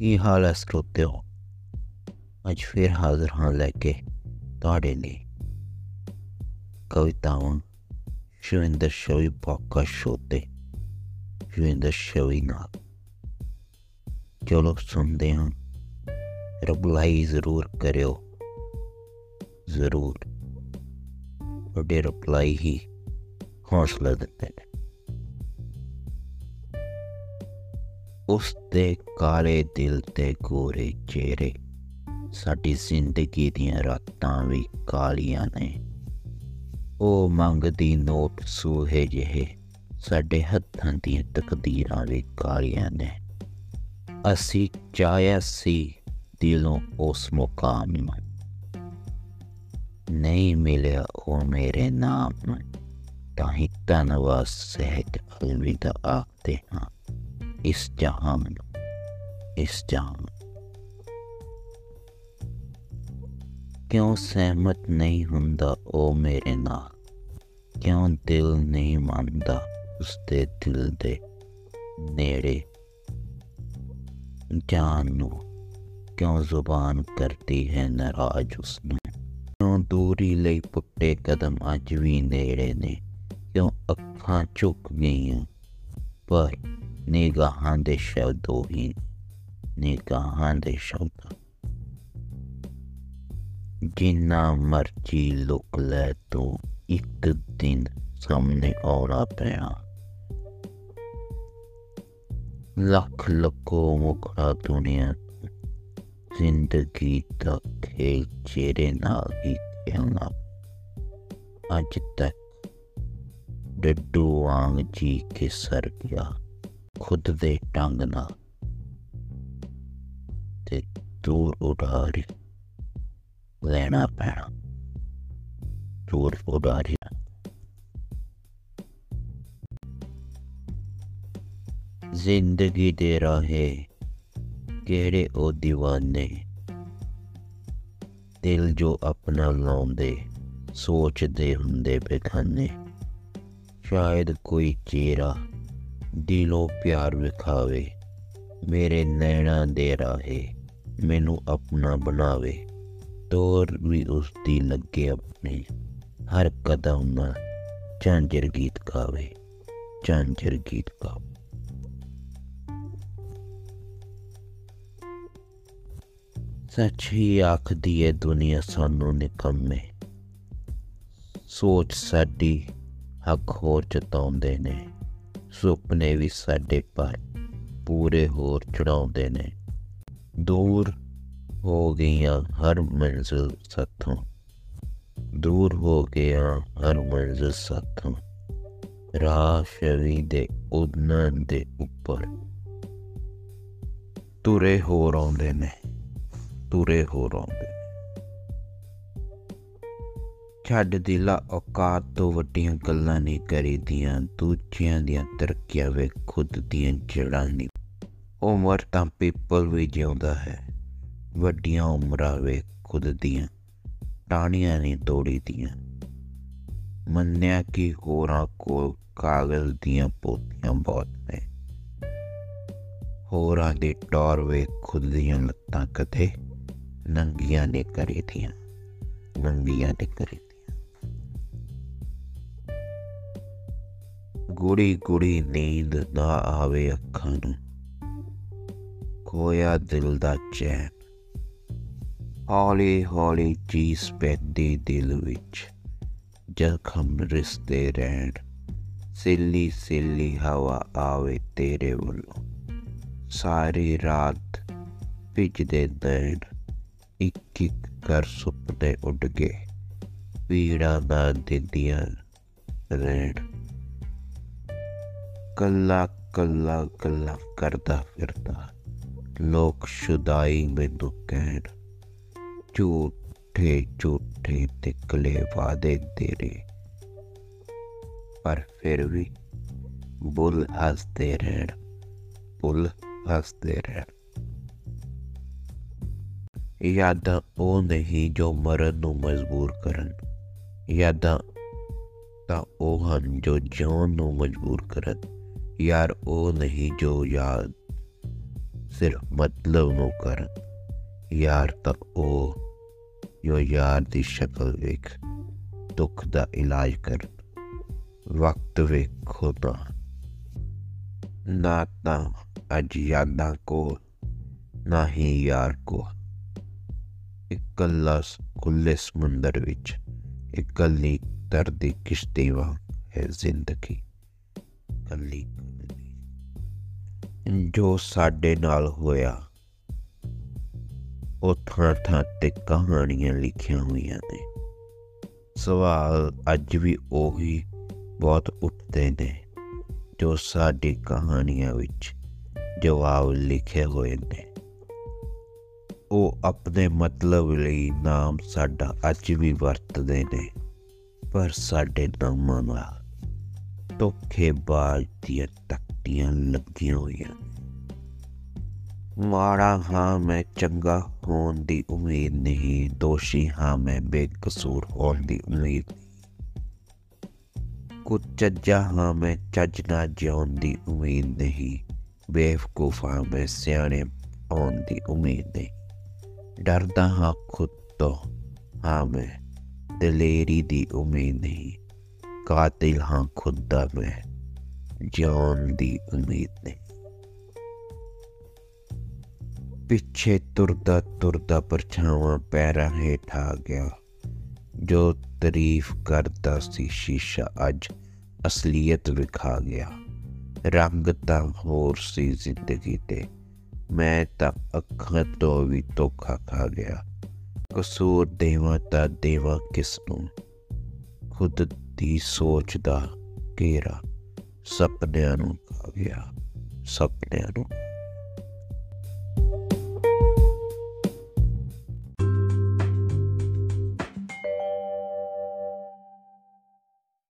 ਕੀ ਹਾਲ ਹੈ ਸਰੋਤਿਓ? ਅੱਜ ਫਿਰ ਹਾਜ਼ਰ ਹਾਂ ਲੈ ਕੇ ਤੁਹਾਡੇ ਲਈ ਕਵਿਤਾਵਾਂ ਸ਼ਿਵਿੰਦਰ ਸ਼ਵੀ ਪੋਕਾ ਸ਼ੋਤੇ ਸ਼ਿਵਿੰਦਰ ਸ਼ਵੀ ਨਾਲ। ਚਲੋ ਸੁਣਦੇ ਹਾਂ। ਰਿਪਲਾਈ ਜ਼ਰੂਰ ਕਰਿਓ। ਜ਼ਰੂਰ। ਤੁਹਾਡੇ ਰਿਪਲਾਈ ਹੀ ਹੌਸਲਾ ਦਿੰਦੇ ਨੇ। ਉਸ ਦੇ ਕਾਲੇ ਦਿਲ ਤੇ ਗੋਰੇ ਚਿਹਰੇ, ਸਾਡੀ ਜ਼ਿੰਦਗੀ ਦੀਆਂ ਰਾਤਾਂ ਵੀ ਕਾਲੀਆਂ ਨੇ। ਉਹ ਮੰਗਦੀ ਨੋਟ ਸੂਹੇ ਜਿਹੇ, ਸਾਡੇ ਹੱਥਾਂ ਦੀਆਂ ਤਕਦੀਰਾਂ ਵੀ ਕਾਲੀਆਂ ਨੇ। ਅਸੀਂ ਚਾਹਿਆ ਸੀ ਦਿਲੋਂ ਉਸ ਮੁਕਾਮ ਨੂੰ। ਨਹੀਂ ਮਿਲਿਆ ਉਹ ਮੇਰੇ ਨਾਮ। ਨੂੰ ਤਾਂ ਹੀ ਧੰਨਵਾਦ ਸਹਿਤ ਅਲਵਿਦਾ ਆਖਦੇ ਹਾਂ। ਇਸ ਜਹਾਨ ਨੂੰ, ਇਸ ਜਹਾਨ ਕਿਉਂ ਸਹਿਮਤ ਨਹੀਂ ਹੁੰਦਾ ਉਹ ਮੇਰੇ ਨਾਲ? ਕਿਉਂ ਦਿਲ ਨਹੀਂ ਮੰਨਦਾ ਉਸ ਦਿਲ ਦੇ ਨੇੜੇ? ਜਾਨ ਨੂੰ ਕਿਉਂ ਜ਼ੁਬਾਨ ਕਰਦੀ ਹੈ ਨਾਰਾਜ਼ ਉਸਨੂੰ? ਕਿਉਂ ਦੂਰੀ ਲਈ ਪੁੱਟੇ ਕਦਮ ਅੱਜ ਵੀ ਨੇੜੇ ਨੇ? ਕਿਉਂ ਅੱਖਾਂ ਝੁਕ ਗਈਆਂ? ਪਰ ਨਿਗਾਹਾਂ ਦੇ ਸ਼ਬਦੋ ਹੀ ਨਿਗਾਹਾਂ ਦੇ ਸ਼ਬਦ ਜਿੰਨਾ ਮਰਜ਼ੀ ਲੁਕ ਲੈ ਤੂੰ ਇੱਕ ਦਿਨ ਸਾਹਮਣੇ ਆਉਣਾ ਪਿਆ ਲੱਖ ਲੱਖੋ ਮੁਕਰਾ ਦੁਨੀਆ ਜ਼ਿੰਦਗੀ ਦਾ ਖੇਲ ਚਿਹਰੇ ਨਾਲ ਹੀ ਖੇਲਣਾ ਅੱਜ ਤੱਕ ਡੱਡੂ ਵਾਂਗ ਜੀ ਕੇ ਸਰ ਗਿਆ ਖੁਦ ਦੇ ਟੰਗ ਨਾਲ। ਤੇ ਦੂਰ ਉਡਾਰੀ ਲੈਣਾ ਪੈਣਾ। ਦੂਰ ਉਡਾਰੀ ਜ਼ਿੰਦਗੀ ਦੇ ਰਾਹੇ ਕਿਹੜੇ ਉਹ دیਵਾਨੇ ਦਿਲ ਜੋ ਆਪਣਾ ਲਾਉਂਦੇ, ਸੋਚਦੇ ਹੁੰਦੇ ਬੇਖਾਨੇ। ਸ਼ਾਇਦ ਕੋਈ ਚਿਹਰਾ ਦਿਲੋਂ ਪਿਆਰ ਵਿਖਾਵੇ, ਮੇਰੇ ਨੈਣਾ ਦੇ ਰਾਹੇ ਮੈਨੂੰ ਆਪਣਾ ਬਣਾਵੇ। ਤੋਰ ਵੀ ਉਸ ਦੀ ਲੱਗੇ ਆਪਣੇ, ਹਰ ਕਦਮ ਨਾਲ ਝਾਂਜਰ ਗੀਤ ਗਾਵੇ, ਝਾਂਜਰ ਗੀਤ ਗਾਵੇ ਸੱਚ ਹੀ ਆਖਦੀ ਏ ਦੁਨੀਆ ਸਾਨੂੰ ਨਿਕੰਮੇ। ਸੋਚ ਸਾਡੀ ਹੱਕ ਹੋਰ ਚਤਾਉਂਦੇ ਨੇ। ਸੁਪਨੇ ਵੀ ਸਾਡੇ ਪਰ ਪੂਰੇ ਹੋਰ ਚੜਾਉਂਦੇ ਨੇ। ਦੂਰ ਹੋ ਗਈਆਂ ਹਰ ਮੰਜ਼ਿਲ ਸਾਥੋਂ। ਦੂਰ ਹੋ ਗਿਆ ਹਰ ਮੰਜ਼ਿਲ ਸਾਥੋਂ। ਰਾਹ ਸ਼ਵੀ ਦੇ ਉਦਨਾਂ ਦੇ ਉੱਪਰ ਤੁਰੇ ਹੋਰ ਆਉਂਦੇ ਨੇ, ਤੁਰੇ ਹੋ ਰੌਂਦੇ ਛੱਡ ਦਿਲਾ, ਔਕਾਤ ਤੋਂ ਵੱਡੀਆਂ ਗੱਲਾਂ ਨਹੀਂ ਕਰੀਦੀਆਂ। ਦੂਜਿਆਂ ਦੀਆਂ ਤਰੱਕੀਆਂ ਵੇ ਖੁਦ ਦੀਆਂ ਜੜਾਂ ਨਹੀਂ। ਉਮਰ ਤਾਂ ਪੀਪਲ ਵੀ ਜਿਉਂਦਾ ਹੈ। ਵੱਡੀਆਂ ਉਮਰਾਂ ਵੇ ਖੁਦ ਦੀਆਂ ਟਾਣੀਆਂ ਨਹੀਂ ਤੋੜੀਦੀਆਂ। ਮੰਨਿਆ ਕਿ ਹੋਰਾਂ ਕੋਲ ਕਾਗਜ਼ ਦੀਆਂ ਪੋਤੀਆਂ ਬਹੁਤ ਨੇ। ਹੋਰਾਂ ਦੇ ਟੌਰ ਵੇ ਖੁਦ ਦੀਆਂ ਲੱਤਾਂ ਕਦੇ ਨੰਗੀਆਂ ਨੇ ਕਰੀ ਥੀਆਂ ਨੰਗੀਆਂ ਨੇ ਕਰੀ ਗੁੜੀ ਗੁੜੀ ਨੀਂਦ ਨਾ ਆਵੇ ਅੱਖਾਂ ਨੂੰ। ਕੋਇਆ ਦਿਲ ਦਾ ਚੈਨ। ਹੌਲੀ ਹੌਲੀ ਚੀਜ਼ ਪੈਂਦੀ ਦਿਲ ਵਿੱਚ। ਜ਼ਖਮ ਰਿਸਤੇ ਰਹਿਣ। ਸਿੱਲੀ ਸਿੱਲੀ ਹਵਾ ਆਵੇ ਤੇਰੇ ਵੱਲੋਂ। ਸਾਰੀ ਰਾਤ ਭਿੱਜਦੇ ਨੈਣ ਇੱਕ ਇੱਕ ਕਰ ਸੁਪਨੇ ਉੱਡ ਗਏ। ਪੀੜਾ ਨਾ ਦਿੰਦੀਆਂ ਰਹਿਣ। ਕੱਲਾ ਕੱਲਾ ਕੱਲਾ ਕਰਦਾ ਫਿਰਦਾ ਲੋਕ ਸ਼ੁਦਾਈ ਮੈਨੂੰ ਕਹਿਣ ਝੂਠੇ ਝੂਠੇ ਤਿਕਲੇ ਵਾਦੇ ਤੇਰੇ ਪਰ ਫਿਰ ਵੀ ਬੁੱਲ ਹੱਸਦੇ ਰਹਿਣ ਬੁੱਲ ਹੱਸਦੇ ਰਹਿਣ ਯਾਦਾਂ ਉਹ ਨਹੀਂ ਜੋ ਮਰਨ ਨੂੰ ਮਜਬੂਰ ਕਰਨ ਯਾਦਾਂ ਤਾਂ ਉਹ ਹਨ ਜੋ ਜਿਉਣ ਨੂੰ ਮਜਬੂਰ ਕਰਨ ਯਾਰ ਉਹ ਨਹੀਂ ਜੋ ਯਾਦ ਸਿਰਫ ਮਤਲਬ ਨੂੰ ਕਰਨ ਯਾਰ ਤਾਂ ਉਹ ਜੋ ਯਾਰ ਦੀ ਸ਼ਕਲ ਵੇਖ, ਦੁੱਖ ਦਾ ਇਲਾਜ ਕਰਨ ਵਕਤ ਵੇਖੋ ਤਾਂ। ਨਾ ਤਾਂ ਅੱਜ ਯਾਦਾਂ ਕੋ ਨਾ ਹੀ ਯਾਰ ਕੋ ਇਕੱਲਾ ਖੁੱਲੇ ਸਮੁੰਦਰ ਵਿੱਚ ਇਕੱਲੀ ਤਰ ਦੀ ਕਿਸ਼ਤੀ ਵਾਂਗ ਹੈ ਜ਼ਿੰਦਗੀ। ਕੱਲੀ ਜੋ ਸਾਡੇ ਨਾਲ ਹੋਇਆ, ਉਹ ਥਾਂ ਥਾਂ ਤੇ ਕਹਾਣੀਆਂ ਲਿਖੀਆਂ ਹੋਈਆਂ ਨੇ। ਸਵਾਲ ਅੱਜ ਵੀ ਉਹੀ ਬਹੁਤ ਉੱਠਦੇ ਨੇ ਜੋ ਸਾਡੀ ਕਹਾਣੀਆਂ ਵਿੱਚ ਜਵਾਬ ਲਿਖੇ ਹੋਏ ਨੇ। ਉਹ ਆਪਣੇ ਮਤਲਬ ਲਈ ਨਾਮ ਸਾਡਾ ਅੱਜ ਵੀ ਵਰਤਦੇ ਨੇ, ਪਰ ਸਾਡੇ ਨਾਮਾਂ ਨਾਲ ਧੋਖੇਬਾਜ਼ ਦੀਆਂ ਤੱਕੀਆਂ ਲੱਗੀਆਂ ਹੋਈਆਂ। ਮਾੜਾ ਹਾਂ, ਮੈਂ ਚੰਗਾ ਹੋਣ ਦੀ ਉਮੀਦ ਨਹੀਂ। ਦੋਸ਼ੀ ਹਾਂ, ਮੈਂ ਬੇਕਸੂਰ ਹੋਣ ਦੀ ਉਮੀਦ ਕੁਝ ਚੱਜਾ ਹਾਂ, ਮੈਂ ਚੱਜ ਨਾ ਜਿਉਣ ਦੀ ਉਮੀਦ ਨਹੀਂ। ਬੇਵਕੂਫ ਹਾਂ ਮੈਂ ਸਿਆਣੇ ਹੋਣ ਦੀ ਉਮੀਦ ਨਹੀਂ। ਡਰਦਾ ਹਾਂ ਖੁਦ ਤੋਂ। ਹਾਂ, ਮੈਂ ਦਲੇਰੀ ਦੀ ਉਮੀਦ ਨਹੀਂ। ਕਾਤਿਲ ਹਾਂ ਖੁਦ ਦਾ ਮੈਂ। ਜਿਉਣ ਦੀ ਉਮੀਦ ਨਹੀਂ ਪਿੱਛੇ ਤੁਰਦਾ ਤੁਰਦਾ ਪਰਛਾਵਾਂ ਪੈਰਾਂ ਹੇਠ ਆ ਗਿਆ। ਜੋ ਤਾਰੀਫ ਕਰਦਾ ਸੀ ਸ਼ੀਸ਼ਾ ਅੱਜ ਅਸਲੀਅਤ ਵਿਖਾ ਗਿਆ। ਰੰਗ ਤਾਂ ਹੋਰ ਸੀ ਜ਼ਿੰਦਗੀ ਤੇ। ਮੈਂ ਤਾਂ ਅੱਖਾਂ ਤੋਂ ਵੀ ਧੋਖਾ ਖਾ ਗਿਆ। ਕਸੂਰ ਦੇਵਾ ਤਾਂ ਦੇਵਾ ਕਿਸ ਨੂੰ? ਖੁਦ ਦੀ ਸੋਚ ਦਾ ਘੇਰਾ। ਸਪਨਿਆਂ ਨੂੰ ਖਾ ਗਿਆ। ਸੁਪਨਿਆਂ ਨੂੰ